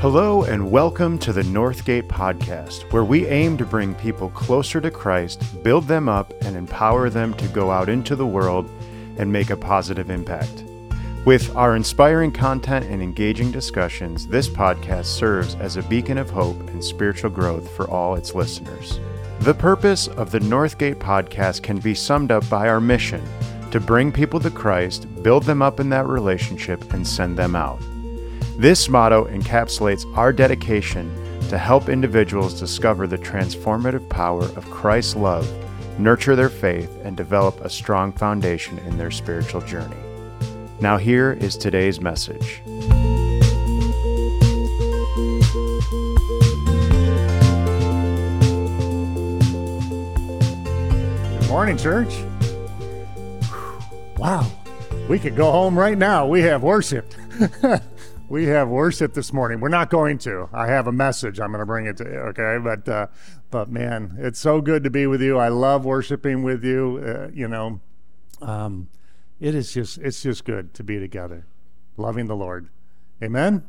Hello, and welcome to the Northgate Podcast, where we aim to bring people closer to Christ, build them up, and empower them to go out into the world and make a positive impact. With our inspiring content and engaging discussions, this podcast serves as a beacon of hope and spiritual growth for all its listeners. The purpose of the Northgate Podcast can be summed up by our mission to bring people to Christ, build them up in that relationship, and send them out. This motto encapsulates our dedication to help individuals discover the transformative power of Christ's love, nurture their faith, and develop a strong foundation in their spiritual journey. Now, here is today's message. Good morning, church. Wow, we could go home right now. We have worship. we have worship this morning. We're not going to. I have a message. I'm going to bring it to you. Okay, but uh, but man, it's so good to be with you. I love worshiping with you. Uh, you know, um, it is just it's just good to be together, loving the Lord. Amen.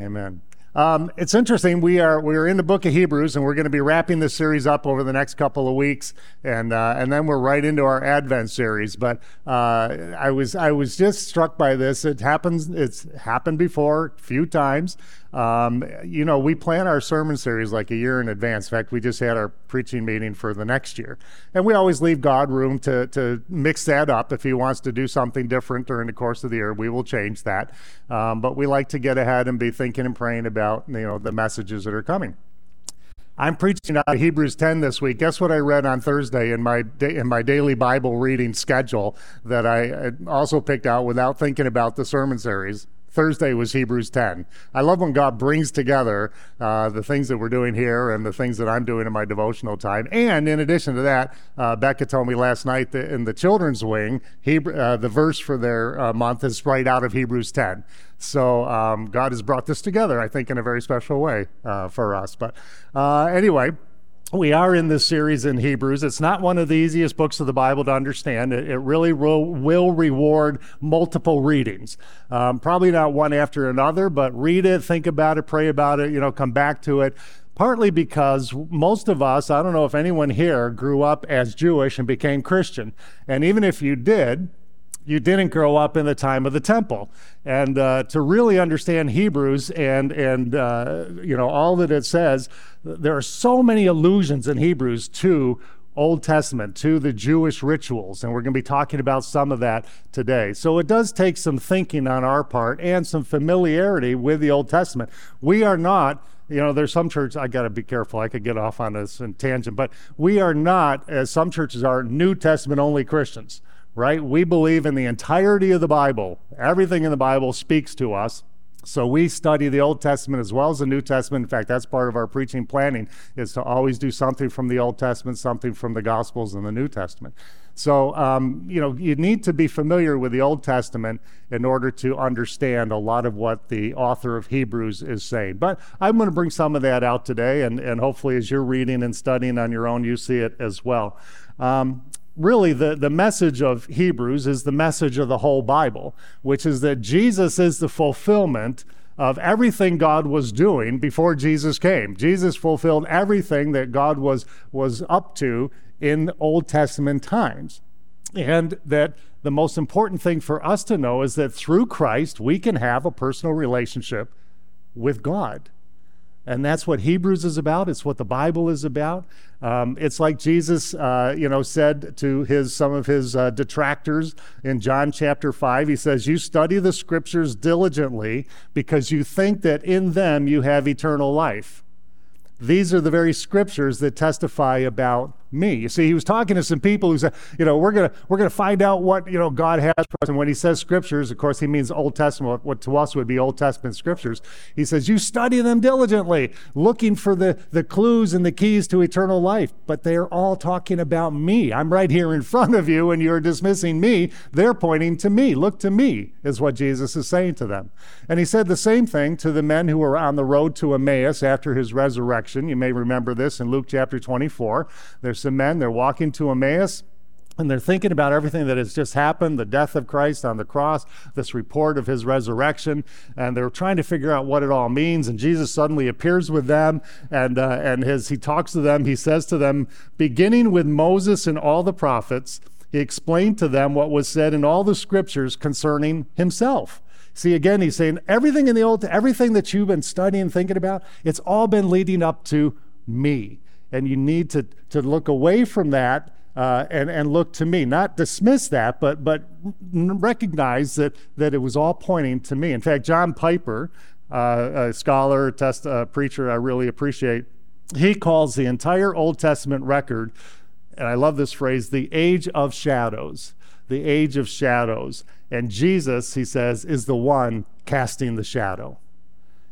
Amen. Um, it's interesting. We are we are in the book of Hebrews, and we're going to be wrapping this series up over the next couple of weeks, and uh, and then we're right into our Advent series. But uh, I was I was just struck by this. It happens. It's happened before a few times. Um, you know, we plan our sermon series like a year in advance. In fact, we just had our preaching meeting for the next year. And we always leave God room to, to mix that up. If He wants to do something different during the course of the year, we will change that. Um, but we like to get ahead and be thinking and praying about, you know, the messages that are coming. I'm preaching out of Hebrews 10 this week. Guess what I read on Thursday in my in my daily Bible reading schedule that I also picked out without thinking about the sermon series? Thursday was Hebrews 10. I love when God brings together uh, the things that we're doing here and the things that I'm doing in my devotional time. And in addition to that, uh, Becca told me last night that in the children's wing, Hebrew, uh, the verse for their uh, month is right out of Hebrews 10. So um, God has brought this together, I think, in a very special way uh, for us. But uh, anyway, we are in this series in Hebrews. It's not one of the easiest books of the Bible to understand. It, it really will, will, reward multiple readings. Um, probably not one after another, but read it, think about it, pray about it, you know, come back to it. Partly because most of us, I don't know if anyone here grew up as Jewish and became Christian. And even if you did, you didn't grow up in the time of the temple. And uh, to really understand Hebrews and, and uh, you know, all that it says, there are so many allusions in Hebrews to Old Testament, to the Jewish rituals, and we're going to be talking about some of that today. So it does take some thinking on our part and some familiarity with the Old Testament. We are not you know, there's some churches, I got to be careful, I could get off on this tangent, but we are not, as some churches are, New Testament only Christians right? We believe in the entirety of the Bible. Everything in the Bible speaks to us. So we study the Old Testament as well as the New Testament. In fact, that's part of our preaching planning is to always do something from the Old Testament, something from the Gospels and the New Testament. So, um, you know, you need to be familiar with the Old Testament in order to understand a lot of what the author of Hebrews is saying. But I'm going to bring some of that out today, and, and hopefully, as you're reading and studying on your own, you see it as well. Um, really the, the message of Hebrews is the message of the whole Bible, which is that Jesus is the fulfillment of everything God was doing before Jesus came. Jesus fulfilled everything that God was, was up to in Old Testament times. And that the most important thing for us to know is that through Christ, we can have a personal relationship with God. And that's what Hebrews is about. It's what the Bible is about. Um, it's like Jesus, uh, you know, said to his some of his uh, detractors in John chapter five. He says, "You study the scriptures diligently because you think that in them you have eternal life." These are the very scriptures that testify about me. You see, he was talking to some people who said, you know, we're gonna we're gonna find out what you know God has for us. And when he says scriptures, of course, he means Old Testament. What to us would be Old Testament scriptures. He says, you study them diligently, looking for the the clues and the keys to eternal life. But they're all talking about me. I'm right here in front of you, and you're dismissing me. They're pointing to me. Look to me, is what Jesus is saying to them. And he said the same thing to the men who were on the road to Emmaus after his resurrection. You may remember this in Luke chapter 24. There's some men, they're walking to Emmaus. and they're thinking about everything that has just happened the death of Christ on the cross, this report of his resurrection, and they're trying to figure out what it all means. And Jesus suddenly appears with them, and, uh, and as he talks to them, he says to them, beginning with Moses and all the prophets, he explained to them what was said in all the scriptures concerning himself. See, again, he's saying everything in the Old, everything that you've been studying, thinking about, it's all been leading up to me. And you need to, to look away from that uh, and, and look to me. Not dismiss that, but, but recognize that, that it was all pointing to me. In fact, John Piper, uh, a scholar, test, uh, preacher I really appreciate, he calls the entire Old Testament record, and I love this phrase, the age of shadows. The age of shadows. And Jesus, he says, is the one casting the shadow.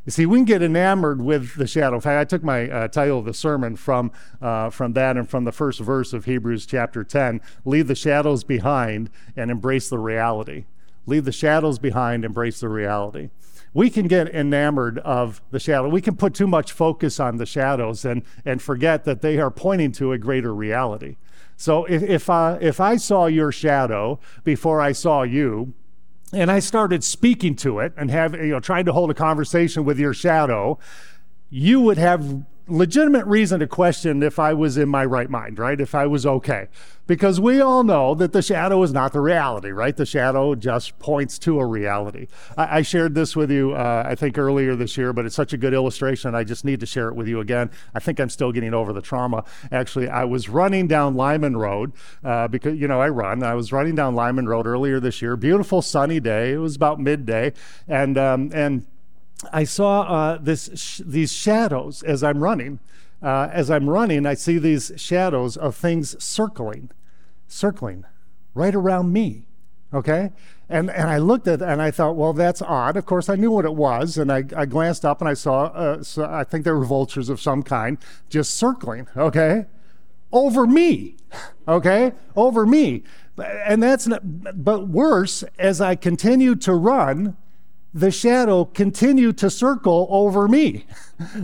You see, we can get enamored with the shadow. In fact, I took my uh, title of the sermon from, uh, from that and from the first verse of Hebrews chapter 10 Leave the shadows behind and embrace the reality. Leave the shadows behind, embrace the reality. We can get enamored of the shadow. We can put too much focus on the shadows and, and forget that they are pointing to a greater reality. So if, if, I, if I saw your shadow before I saw you, and I started speaking to it and have you know trying to hold a conversation with your shadow, you would have legitimate reason to question if I was in my right mind, right? If I was okay. Because we all know that the shadow is not the reality, right? The shadow just points to a reality. I, I shared this with you, uh, I think, earlier this year, but it's such a good illustration. I just need to share it with you again. I think I'm still getting over the trauma. Actually, I was running down Lyman Road uh, because, you know, I run. I was running down Lyman Road earlier this year. Beautiful sunny day. It was about midday. And, um, and, I saw uh, this sh- these shadows as I'm running. Uh, as I'm running, I see these shadows of things circling, circling right around me. Okay? And, and I looked at it and I thought, well, that's odd. Of course, I knew what it was. And I, I glanced up and I saw, uh, so I think there were vultures of some kind just circling, okay? Over me, okay? Over me. And that's not, but worse, as I continued to run, the shadow continued to circle over me.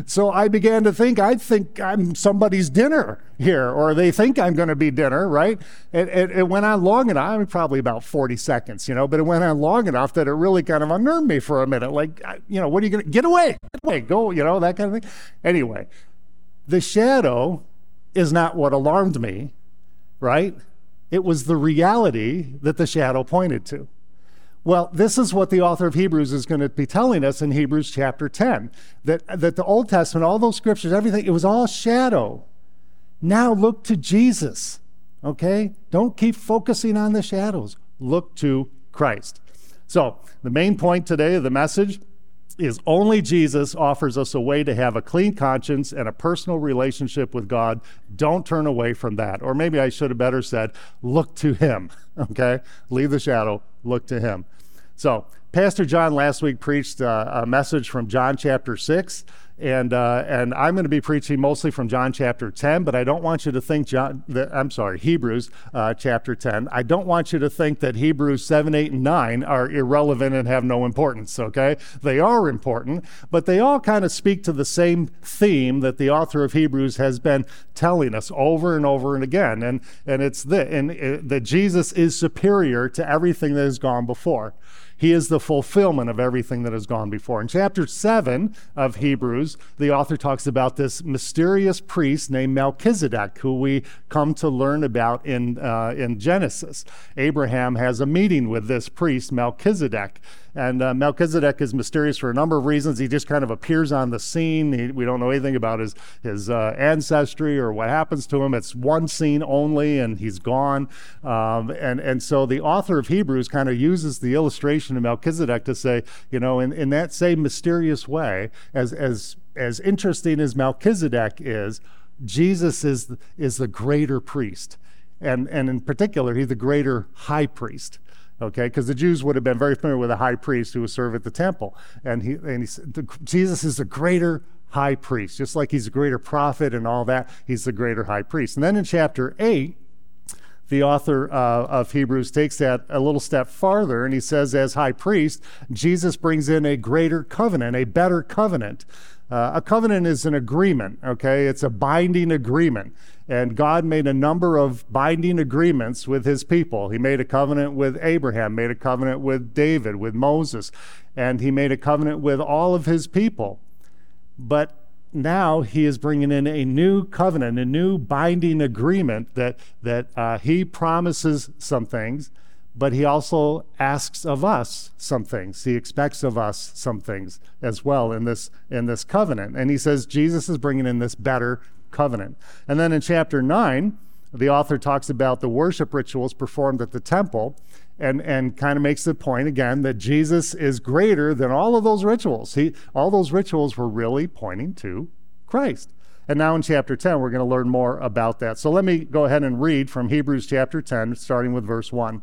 So I began to think, I think I'm somebody's dinner here, or they think I'm going to be dinner, right? It, it, it, went on long enough, I mean, probably about 40 seconds, you know, but it went on long enough that it really kind of unnerved me for a minute. Like, you know, what are you going to get away? Get away, go, you know, that kind of thing. Anyway, the shadow is not what alarmed me, right? It was the reality that the shadow pointed to. Well, this is what the author of Hebrews is going to be telling us in Hebrews chapter 10 that, that the Old Testament, all those scriptures, everything, it was all shadow. Now look to Jesus, okay? Don't keep focusing on the shadows. Look to Christ. So, the main point today of the message is only Jesus offers us a way to have a clean conscience and a personal relationship with God. Don't turn away from that. Or maybe I should have better said, look to Him, okay? Leave the shadow, look to Him. So, Pastor John last week preached uh, a message from John chapter 6 and uh, and I'm going to be preaching mostly from John chapter 10, but I don't want you to think John. That, I'm sorry, Hebrews uh, chapter 10. I don't want you to think that Hebrews 7, 8, and 9 are irrelevant and have no importance. Okay, they are important, but they all kind of speak to the same theme that the author of Hebrews has been telling us over and over and again, and and it's the and uh, that Jesus is superior to everything that has gone before. He is the fulfillment of everything that has gone before. In chapter 7 of Hebrews, the author talks about this mysterious priest named Melchizedek, who we come to learn about in, uh, in Genesis. Abraham has a meeting with this priest, Melchizedek. And uh, Melchizedek is mysterious for a number of reasons. He just kind of appears on the scene. He, we don't know anything about his, his uh, ancestry or what happens to him. It's one scene only, and he's gone. Um, and, and so the author of Hebrews kind of uses the illustration of Melchizedek to say, you know, in, in that same mysterious way, as, as, as interesting as Melchizedek is, Jesus is, is the greater priest. And, and in particular, he's the greater high priest okay because the jews would have been very familiar with a high priest who would serve at the temple and he and he jesus is the greater high priest just like he's a greater prophet and all that he's the greater high priest and then in chapter 8 the author uh, of Hebrews takes that a little step farther and he says, as high priest, Jesus brings in a greater covenant, a better covenant. Uh, a covenant is an agreement, okay? It's a binding agreement. And God made a number of binding agreements with his people. He made a covenant with Abraham, made a covenant with David, with Moses, and he made a covenant with all of his people. But now he is bringing in a new covenant, a new binding agreement that, that uh, he promises some things, but he also asks of us some things. He expects of us some things as well in this, in this covenant. And he says Jesus is bringing in this better covenant. And then in chapter 9, the author talks about the worship rituals performed at the temple and, and kind of makes the point again that Jesus is greater than all of those rituals. He, all those rituals were really pointing to Christ. And now in chapter 10, we're going to learn more about that. So let me go ahead and read from Hebrews chapter 10, starting with verse 1.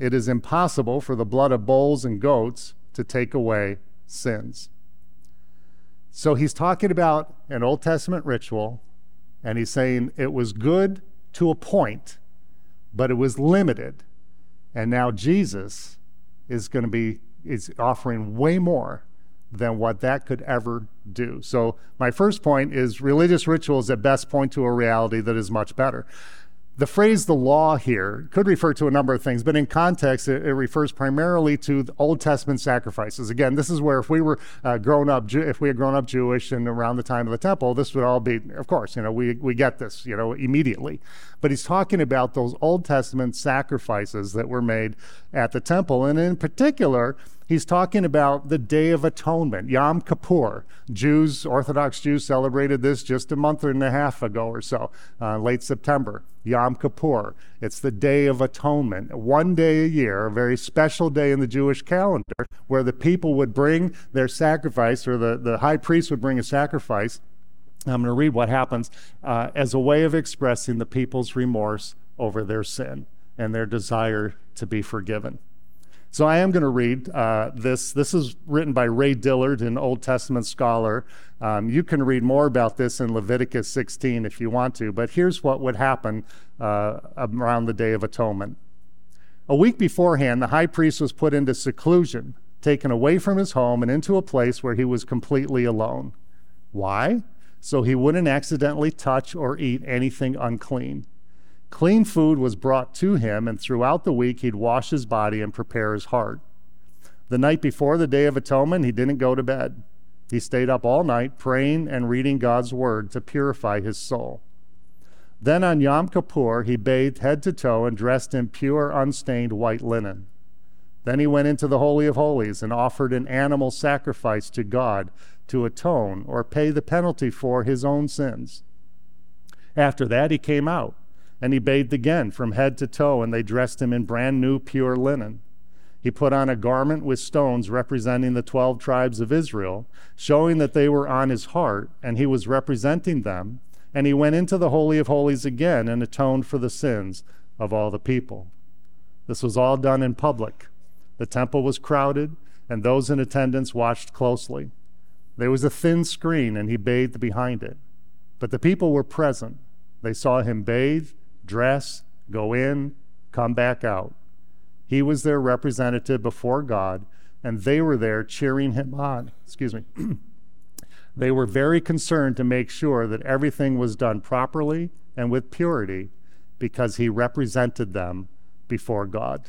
it is impossible for the blood of bulls and goats to take away sins. So he's talking about an Old Testament ritual, and he's saying it was good to a point, but it was limited. And now Jesus is going to be is offering way more than what that could ever do. So my first point is religious rituals at best point to a reality that is much better the phrase the law here could refer to a number of things, but in context, it, it refers primarily to the Old Testament sacrifices. Again, this is where if we were uh, grown up, if we had grown up Jewish and around the time of the temple, this would all be, of course, you know, we, we get this, you know, immediately. But he's talking about those Old Testament sacrifices that were made at the temple. And in particular, he's talking about the Day of Atonement, Yom Kippur. Jews, Orthodox Jews, celebrated this just a month and a half ago or so, uh, late September. Yom Kippur. It's the Day of Atonement, one day a year, a very special day in the Jewish calendar, where the people would bring their sacrifice, or the, the high priest would bring a sacrifice. I'm going to read what happens uh, as a way of expressing the people's remorse over their sin and their desire to be forgiven. So I am going to read uh, this. This is written by Ray Dillard, an Old Testament scholar. Um, you can read more about this in Leviticus 16 if you want to, but here's what would happen uh, around the Day of Atonement. A week beforehand, the high priest was put into seclusion, taken away from his home and into a place where he was completely alone. Why? So he wouldn't accidentally touch or eat anything unclean. Clean food was brought to him, and throughout the week he'd wash his body and prepare his heart. The night before the Day of Atonement, he didn't go to bed. He stayed up all night praying and reading God's word to purify his soul. Then on Yom Kippur, he bathed head to toe and dressed in pure, unstained white linen. Then he went into the Holy of Holies and offered an animal sacrifice to God to atone or pay the penalty for his own sins. After that, he came out and he bathed again from head to toe, and they dressed him in brand new pure linen. He put on a garment with stones representing the 12 tribes of Israel, showing that they were on his heart, and he was representing them. And he went into the Holy of Holies again and atoned for the sins of all the people. This was all done in public. The temple was crowded, and those in attendance watched closely. There was a thin screen, and he bathed behind it. But the people were present. They saw him bathe dress, go in, come back out. He was their representative before God, and they were there cheering him on. Excuse me. they were very concerned to make sure that everything was done properly and with purity because he represented them before God.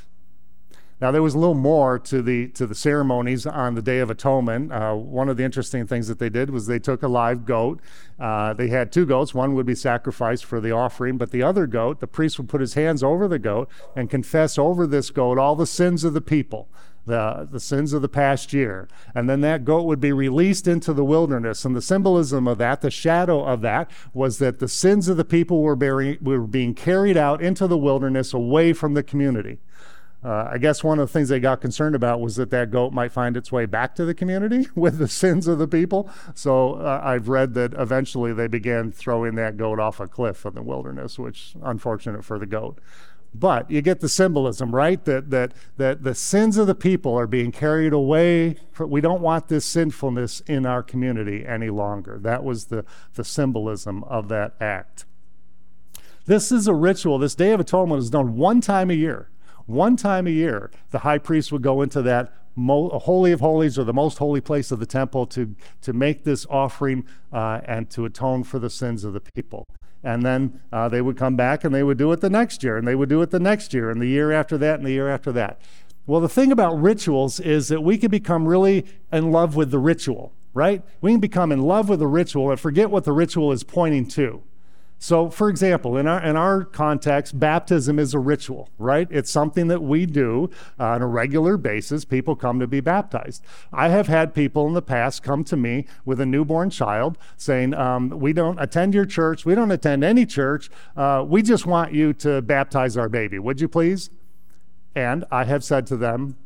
Now there was a little more to the to the ceremonies on the Day of Atonement. Uh, one of the interesting things that they did was they took a live goat. Uh, they had two goats. One would be sacrificed for the offering, but the other goat, the priest would put his hands over the goat and confess over this goat all the sins of the people. The, the sins of the past year. And then that goat would be released into the wilderness. And the symbolism of that, the shadow of that, was that the sins of the people were, bearing, were being carried out into the wilderness away from the community. Uh, I guess one of the things they got concerned about was that that goat might find its way back to the community with the sins of the people. So uh, I've read that eventually they began throwing that goat off a cliff in the wilderness, which unfortunate for the goat. But you get the symbolism, right? That that that the sins of the people are being carried away. We don't want this sinfulness in our community any longer. That was the the symbolism of that act. This is a ritual. This Day of Atonement is done one time a year. One time a year, the high priest would go into that holy of holies or the most holy place of the temple to to make this offering uh, and to atone for the sins of the people. And then uh, they would come back and they would do it the next year and they would do it the next year and the year after that and the year after that. Well the thing about rituals is that we can become really in love with the ritual right? We can become in love with the ritual and forget what the ritual is pointing to so, for example, in our, in our context, baptism is a ritual, right? It's something that we do uh, on a regular basis. People come to be baptized. I have had people in the past come to me with a newborn child saying, um, We don't attend your church. We don't attend any church. Uh, we just want you to baptize our baby. Would you please? And I have said to them,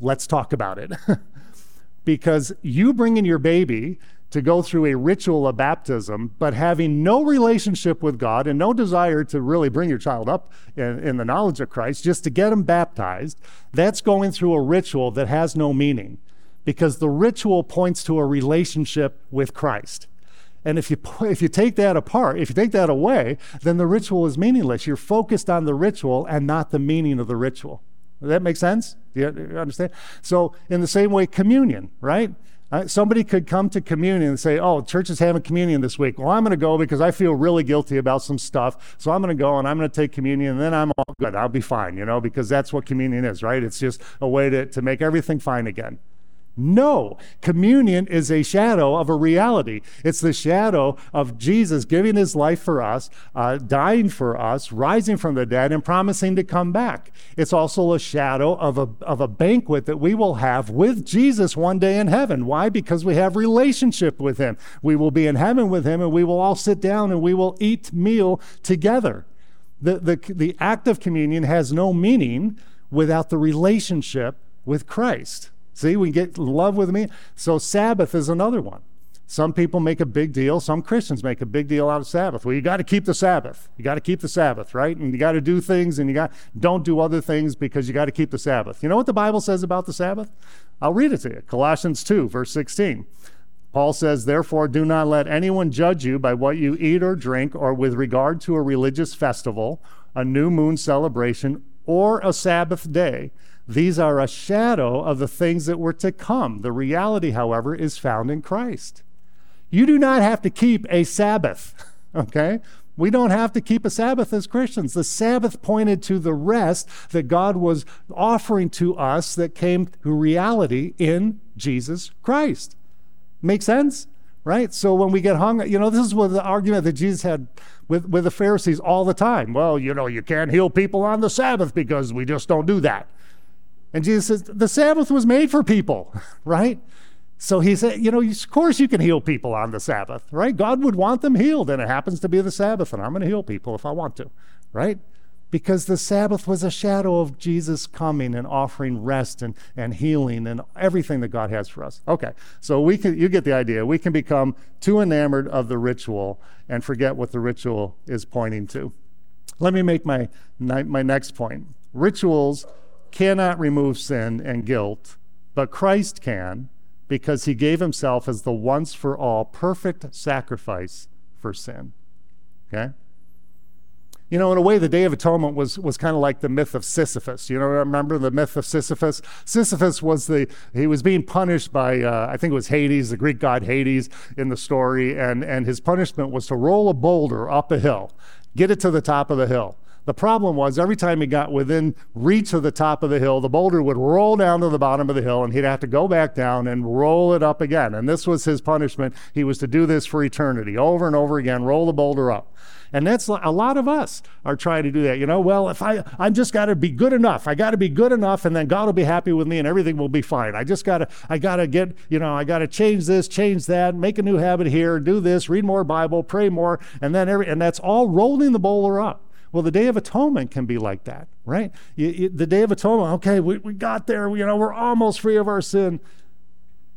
Let's talk about it. because you bringing your baby to go through a ritual of baptism, but having no relationship with God and no desire to really bring your child up in, in, the knowledge of Christ, just to get them baptized, that's going through a ritual that has no meaning because the ritual points to a relationship with Christ. And if you, if you take that apart, if you take that away, then the ritual is meaningless. You're focused on the ritual and not the meaning of the ritual. Does that make sense? Do you understand? So, in the same way, communion, right? Uh, somebody could come to communion and say, Oh, church is having communion this week. Well, I'm going to go because I feel really guilty about some stuff. So I'm going to go and I'm going to take communion and then I'm all good. I'll be fine, you know, because that's what communion is, right? It's just a way to, to make everything fine again. No, communion is a shadow of a reality. It's the shadow of Jesus giving his life for us, uh, dying for us, rising from the dead, and promising to come back. It's also a shadow of a, of a banquet that we will have with Jesus one day in heaven. Why? Because we have relationship with him. We will be in heaven with him, and we will all sit down and we will eat meal together. The, the, the act of communion has no meaning without the relationship with Christ. See, we get love with me. So Sabbath is another one. Some people make a big deal, some Christians make a big deal out of Sabbath. Well, you got to keep the Sabbath. You got to keep the Sabbath, right? And you got to do things and you got don't do other things because you got to keep the Sabbath. You know what the Bible says about the Sabbath? I'll read it to you. Colossians 2, verse 16. Paul says, Therefore, do not let anyone judge you by what you eat or drink, or with regard to a religious festival, a new moon celebration, or a Sabbath day these are a shadow of the things that were to come. The reality, however, is found in Christ. You do not have to keep a Sabbath, okay? We don't have to keep a Sabbath as Christians. The Sabbath pointed to the rest that God was offering to us that came to reality in Jesus Christ. Make sense? Right? So when we get hung, you know, this is what the argument that Jesus had with, with the Pharisees all the time. Well, you know, you can't heal people on the Sabbath because we just don't do that. And Jesus says, the Sabbath was made for people, right? So he said, you know, of course you can heal people on the Sabbath, right? God would want them healed, and it happens to be the Sabbath, and I'm going to heal people if I want to, right? Because the Sabbath was a shadow of Jesus coming and offering rest and, and healing and everything that God has for us. Okay, so we can, you get the idea. We can become too enamored of the ritual and forget what the ritual is pointing to. Let me make my, my next point. Rituals cannot remove sin and guilt, but Christ can because he gave himself as the once for all perfect sacrifice for sin. Okay? You know, in a way, the Day of Atonement was, was kind of like the myth of Sisyphus. You know, remember the myth of Sisyphus? Sisyphus was the, he was being punished by, uh, I think it was Hades, the Greek god Hades in the story, and, and his punishment was to roll a boulder up a hill, get it to the top of the hill. The problem was every time he got within reach of the top of the hill, the boulder would roll down to the bottom of the hill and he'd have to go back down and roll it up again. And this was his punishment. He was to do this for eternity, over and over again, roll the boulder up. And that's a lot of us are trying to do that. You know, well, if I, I'm just got to be good enough. I got to be good enough, and then God will be happy with me, and everything will be fine. I just got to, I got to get, you know, I got to change this, change that, make a new habit here, do this, read more Bible, pray more, and then every, and that's all rolling the boulder up Well, the Day of Atonement can be like that, right? You, you, the Day of Atonement, okay, we, we got there, we, you know, we're almost free of our sin.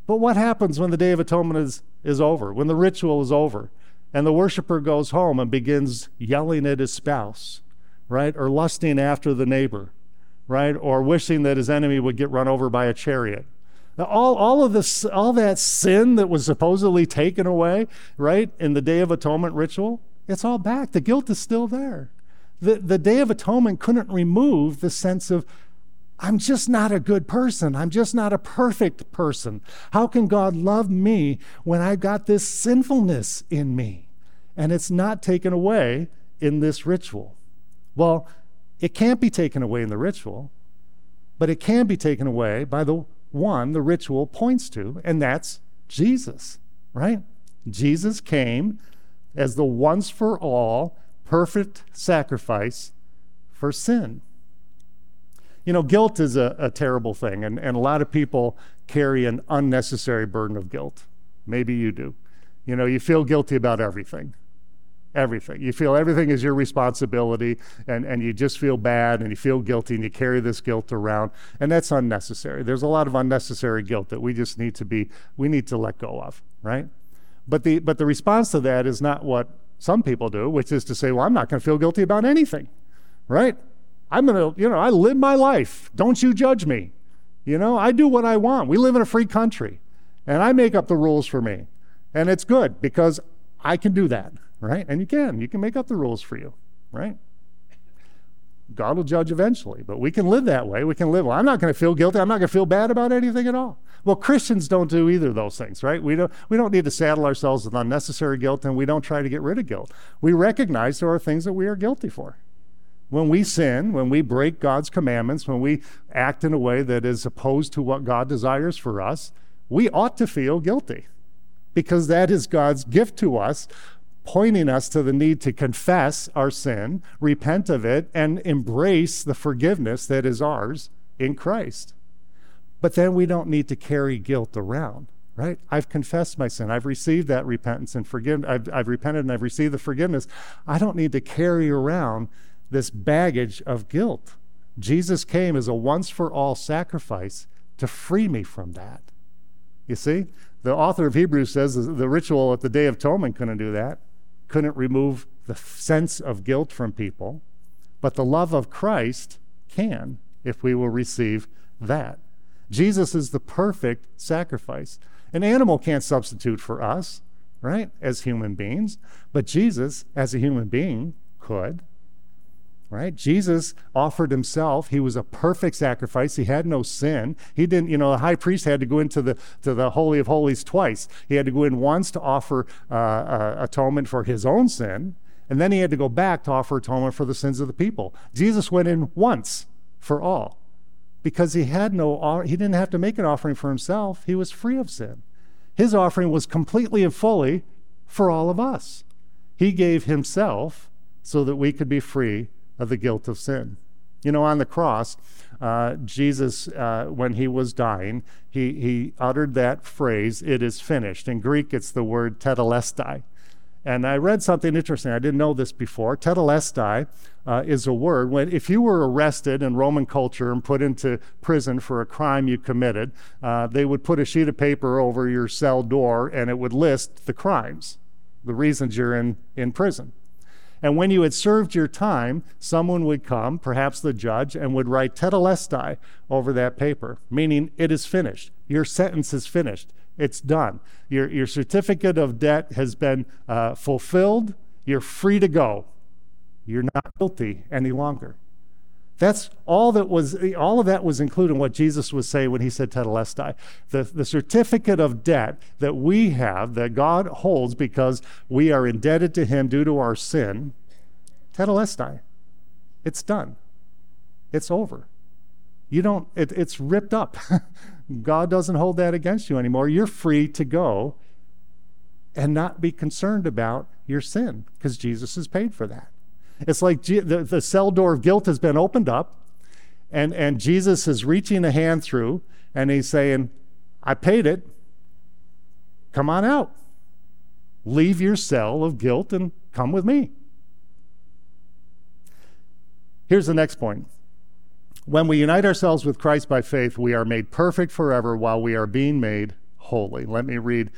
But what happens when the Day of Atonement is, is over, when the ritual is over, and the worshiper goes home and begins yelling at his spouse, right? Or lusting after the neighbor, right? Or wishing that his enemy would get run over by a chariot. All, all of this, all that sin that was supposedly taken away, right, in the Day of Atonement ritual, it's all back. The guilt is still there. The, the Day of Atonement couldn't remove the sense of I'm just not a good person. I'm just not a perfect person. How can God love me when I've got this sinfulness in me? And it's not taken away in this ritual. Well, it can't be taken away in the ritual, but it can be taken away by the one the ritual points to, and that's Jesus, right? Jesus came as the once for all perfect sacrifice for sin. You know, guilt is a, a terrible thing, and, and a lot of people carry an unnecessary burden of guilt. Maybe you do. You know, you feel guilty about everything. Everything. You feel everything is your responsibility, and, and you just feel bad and you feel guilty and you carry this guilt around, and that's unnecessary. There's a lot of unnecessary guilt that we just need to be, we need to let go of, right? But the, but the response to that is not what some people do, which is to say, well, I'm not going to feel guilty about anything, right? I'm going to, you know, I live my life. Don't you judge me. You know, I do what I want. We live in a free country, and I make up the rules for me. And it's good because I can do that, right? And you can. You can make up the rules for you, right? God will judge eventually, but we can live that way. We can live, well, I'm not going to feel guilty. I'm not going to feel bad about anything at all. Well, Christians don't do either of those things, right? We don't, we don't need to saddle ourselves with unnecessary guilt, and we don't try to get rid of guilt. We recognize there are things that we are guilty for. When we sin, when we break God's commandments, when we act in a way that is opposed to what God desires for us, we ought to feel guilty because that is God's gift to us, pointing us to the need to confess our sin, repent of it, and embrace the forgiveness that is ours in Christ. But then we don't need to carry guilt around right? I've confessed my sin. I've received that repentance and forgiveness. I've, I've repented and I've received the forgiveness. I don't need to carry around this baggage of guilt. Jesus came as a once for all sacrifice to free me from that. You see, the author of Hebrews says the ritual at the Day of Atonement couldn't do that, couldn't remove the sense of guilt from people, but the love of Christ can if we will receive that. Jesus is the perfect sacrifice. An animal can't substitute for us, right, as human beings, but Jesus, as a human being, could right? Jesus offered himself. He was a perfect sacrifice. He had no sin. He didn't, you know, the high priest had to go into the to the holy of holies twice. He had to go in once to offer uh, uh, atonement for his own sin, and then he had to go back to offer atonement for the sins of the people. Jesus went in once for all because he had no he didn't have to make an offering for himself. He was free of sin. His offering was completely and fully for all of us. He gave himself so that we could be free of the guilt of sin. You know, on the cross, uh, Jesus, uh, when he was dying, he, he uttered that phrase, it is finished. In Greek, it's the word tetelestai. And I read something interesting. I didn't know this before. Tetelestai uh, is a word when, if you were arrested in Roman culture and put into prison for a crime you committed, uh, they would put a sheet of paper over your cell door and it would list the crimes, the reasons you're in, in prison. And when you had served your time, someone would come, perhaps the judge, and would write tetelestai over that paper, meaning it is finished. Your sentence is finished. It's done. Your, your certificate of debt has been uh, fulfilled. You're free to go. You're not guilty any longer. That's all that was, all of that was included in what Jesus was saying when he said tetelestai. The, the certificate of debt that we have, that God holds because we are indebted to him due to our sin, tetelestai. It's done. It's over. You don't, it, it's ripped up. God doesn't hold that against you anymore. You're free to go and not be concerned about your sin because Jesus has paid for that. It's like the, the cell door of guilt has been opened up, and, and Jesus is reaching a hand through, and he's saying, I paid it. Come on out. Leave your cell of guilt and come with me. Here's the next point. When we unite ourselves with Christ by faith, we are made perfect forever while we are being made holy. Let me read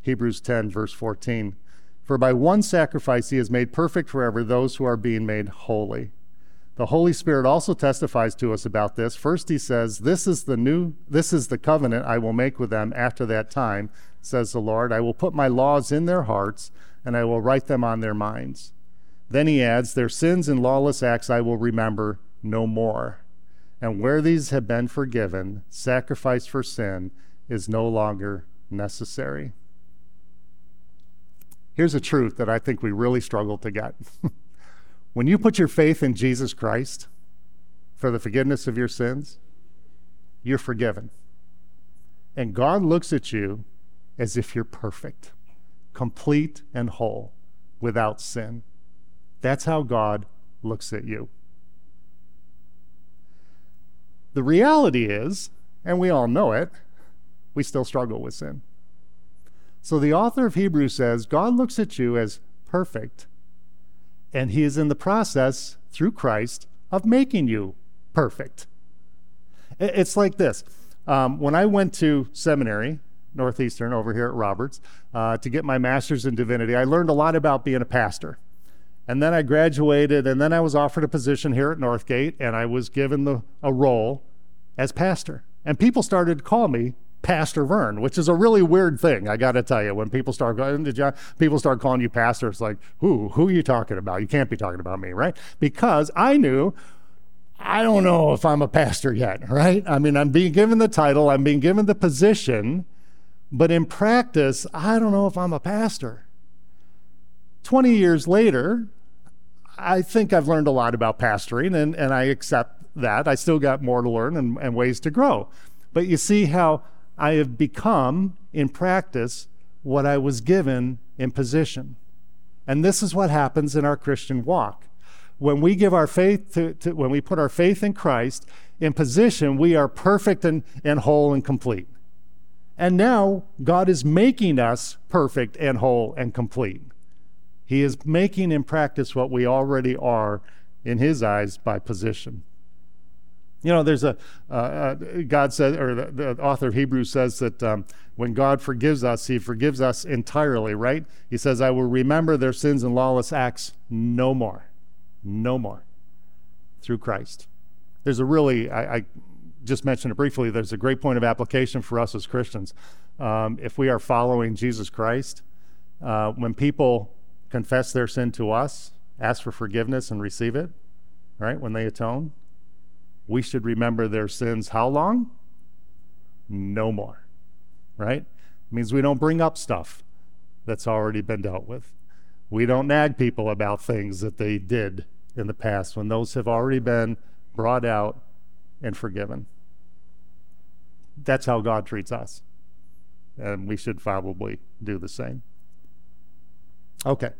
Hebrews 10, verse 14. For by one sacrifice he has made perfect forever those who are being made holy. The Holy Spirit also testifies to us about this. First he says, "This is the new this is the covenant I will make with them after that time," says the Lord. "I will put my laws in their hearts and I will write them on their minds." Then he adds, "Their sins and lawless acts I will remember no more." And where these have been forgiven, sacrifice for sin is no longer necessary. Here's a truth that I think we really struggle to get. when you put your faith in Jesus Christ for the forgiveness of your sins, you're forgiven. And God looks at you as if you're perfect, complete and whole, without sin. That's how God looks at you. The reality is, and we all know it, we still struggle with sin. So the author of Hebrews says God looks at you as perfect, and he is in the process, through Christ, of making you perfect. It's like this. Um, when I went to seminary, Northeastern, over here at Roberts, uh, to get my master's in divinity, I learned a lot about being a pastor. And then I graduated, and then I was offered a position here at Northgate, and I was given the, a role as pastor. And people started to call me Pastor Vern, which is a really weird thing. I got to tell you, when people start going, to John, people start calling you pastor, it's like, who, who are you talking about? You can't be talking about me, right? Because I knew, I don't know if I'm a pastor yet, right? I mean, I'm being given the title, I'm being given the position, but in practice, I don't know if I'm a pastor. 20 years later, I think I've learned a lot about pastoring, and, and I accept that. I still got more to learn and, and ways to grow. But you see how I have become, in practice, what I was given in position. And this is what happens in our Christian walk. When we give our faith to, to, when we put our faith in Christ in position, we are perfect and, and whole and complete. And now God is making us perfect and whole and complete. He is making in practice what we already are in His eyes by position. You know, there's a, uh, uh, God said, or the, the, author of Hebrews says that um, when God forgives us, he forgives us entirely, right? He says, I will remember their sins and lawless acts no more. No more. Through Christ. There's a really, I, I just mentioned it briefly, there's a great point of application for us as Christians. Um, if we are following Jesus Christ, uh, when people confess their sin to us, ask for forgiveness and receive it, right, when they atone, we should remember their sins how long? No more. Right? It means we don't bring up stuff that's already been dealt with. We don't nag people about things that they did in the past when those have already been brought out and forgiven. That's how God treats us. And we should probably do the same. Okay,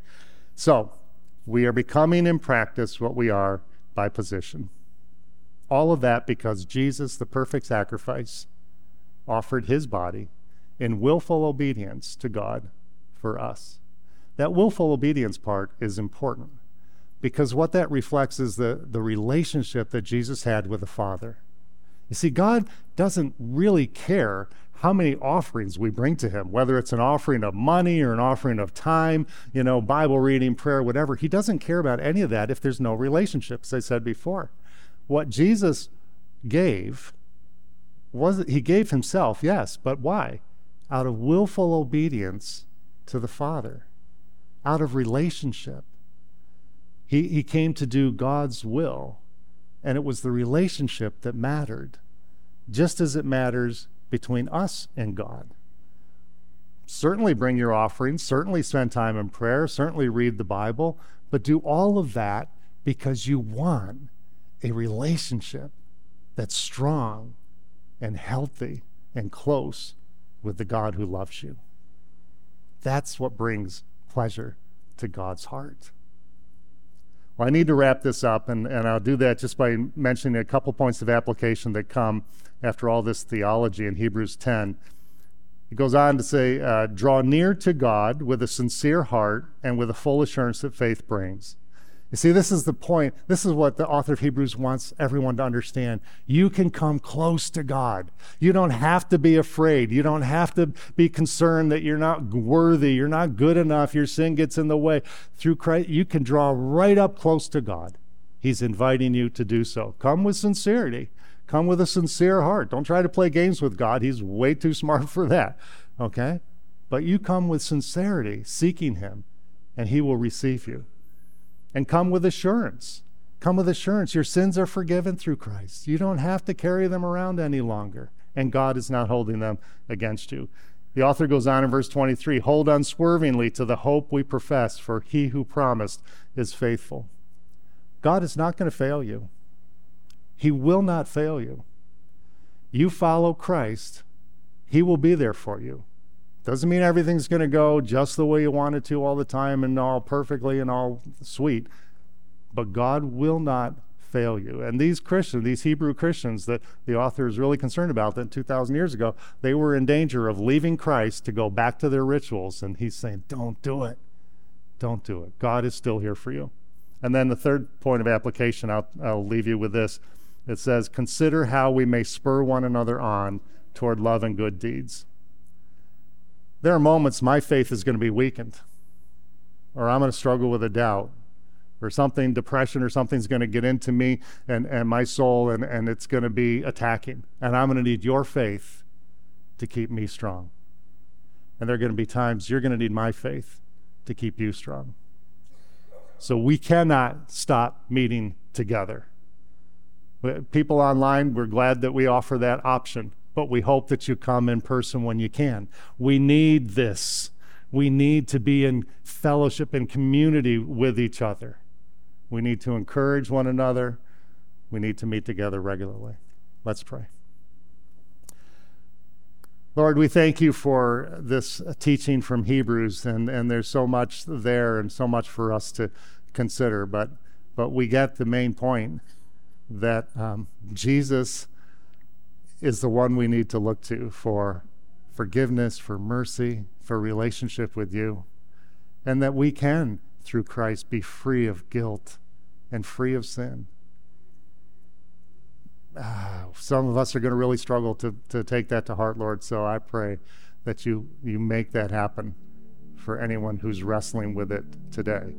so we are becoming in practice what we are by position. All of that because Jesus, the perfect sacrifice, offered his body in willful obedience to God for us. That willful obedience part is important because what that reflects is the, the relationship that Jesus had with the Father. You see, God doesn't really care how many offerings we bring to him, whether it's an offering of money or an offering of time, you know, Bible reading, prayer, whatever. He doesn't care about any of that if there's no relationship, as I said before what Jesus gave was he gave himself, yes, but why? Out of willful obedience to the Father, out of relationship. He, he came to do God's will, and it was the relationship that mattered, just as it matters between us and God. Certainly bring your offerings, certainly spend time in prayer, certainly read the Bible, but do all of that because you want a relationship that's strong and healthy and close with the God who loves you. That's what brings pleasure to God's heart. Well, I need to wrap this up, and, and I'll do that just by mentioning a couple points of application that come after all this theology in Hebrews 10. It goes on to say, uh, draw near to God with a sincere heart and with a full assurance that faith brings You see, this is the point. This is what the author of Hebrews wants everyone to understand. You can come close to God. You don't have to be afraid. You don't have to be concerned that you're not worthy, you're not good enough, your sin gets in the way. Through Christ, you can draw right up close to God. He's inviting you to do so. Come with sincerity. Come with a sincere heart. Don't try to play games with God. He's way too smart for that. Okay? But you come with sincerity, seeking Him, and He will receive you and come with assurance. Come with assurance. Your sins are forgiven through Christ. You don't have to carry them around any longer, and God is not holding them against you. The author goes on in verse 23 Hold unswervingly to the hope we profess, for he who promised is faithful. God is not going to fail you, He will not fail you. You follow Christ, He will be there for you. Doesn't mean everything's going to go just the way you want it to all the time and all perfectly and all sweet. But God will not fail you. And these Christians, these Hebrew Christians that the author is really concerned about that 2,000 years ago, they were in danger of leaving Christ to go back to their rituals. And he's saying, don't do it. Don't do it. God is still here for you. And then the third point of application, I'll, I'll leave you with this. It says, Consider how we may spur one another on toward love and good deeds there are moments my faith is going to be weakened, or I'm going to struggle with a doubt, or something, depression or something's going to get into me and, and my soul, and, and it's going to be attacking. And I'm going to need your faith to keep me strong. And there are going to be times you're going to need my faith to keep you strong. So we cannot stop meeting together. People online, we're glad that we offer that option but we hope that you come in person when you can. We need this. We need to be in fellowship and community with each other. We need to encourage one another. We need to meet together regularly. Let's pray. Lord, we thank you for this teaching from Hebrews, and, and there's so much there and so much for us to consider, but, but we get the main point that um, Jesus is the one we need to look to for forgiveness, for mercy, for relationship with you, and that we can, through Christ, be free of guilt and free of sin. Ah, some of us are going to really struggle to, to take that to heart, Lord, so I pray that you, you make that happen for anyone who's wrestling with it today.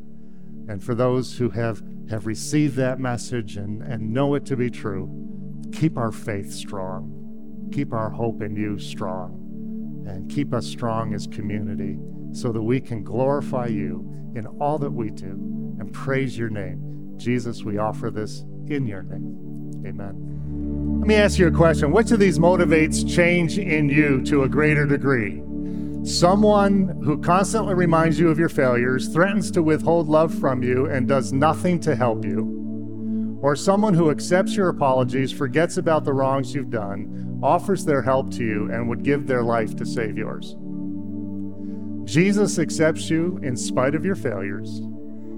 And for those who have, have received that message and, and know it to be true, keep our faith strong, keep our hope in you strong, and keep us strong as community so that we can glorify you in all that we do and praise your name. Jesus, we offer this in your name. Amen. Let me ask you a question. Which of these motivates change in you to a greater degree? Someone who constantly reminds you of your failures, threatens to withhold love from you, and does nothing to help you or someone who accepts your apologies, forgets about the wrongs you've done, offers their help to you, and would give their life to save yours. Jesus accepts you in spite of your failures.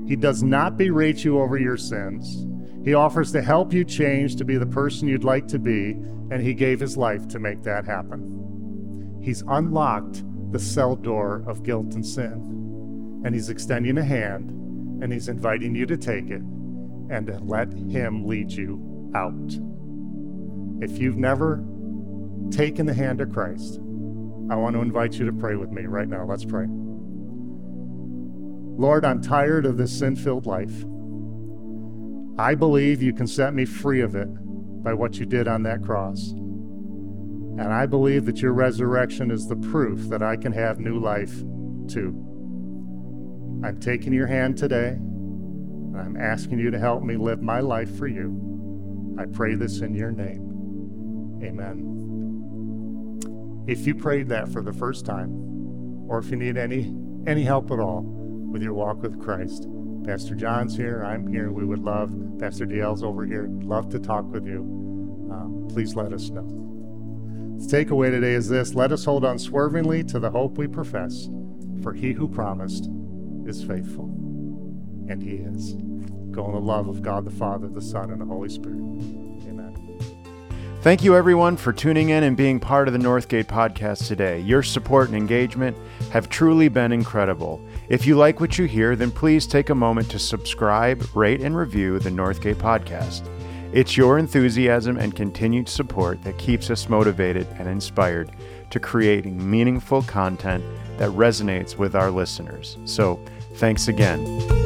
He does not berate you over your sins. He offers to help you change to be the person you'd like to be, and He gave His life to make that happen. He's unlocked the cell door of guilt and sin, and He's extending a hand, and He's inviting you to take it and let Him lead you out. If you've never taken the hand of Christ, I want to invite you to pray with me right now. Let's pray. Lord, I'm tired of this sin filled life. I believe you can set me free of it by what you did on that cross. And I believe that your resurrection is the proof that I can have new life too. I'm taking your hand today. I'm asking you to help me live my life for you. I pray this in your name. Amen. If you prayed that for the first time, or if you need any any help at all with your walk with Christ, Pastor John's here. I'm here. We would love, Pastor DL's over here, love to talk with you. Um, please let us know. The takeaway today is this let us hold unswervingly to the hope we profess, for he who promised is faithful and He is. Go in the love of God the Father, the Son, and the Holy Spirit. Amen. Thank you, everyone, for tuning in and being part of the Northgate podcast today. Your support and engagement have truly been incredible. If you like what you hear, then please take a moment to subscribe, rate, and review the Northgate podcast. It's your enthusiasm and continued support that keeps us motivated and inspired to creating meaningful content that resonates with our listeners. So, thanks again.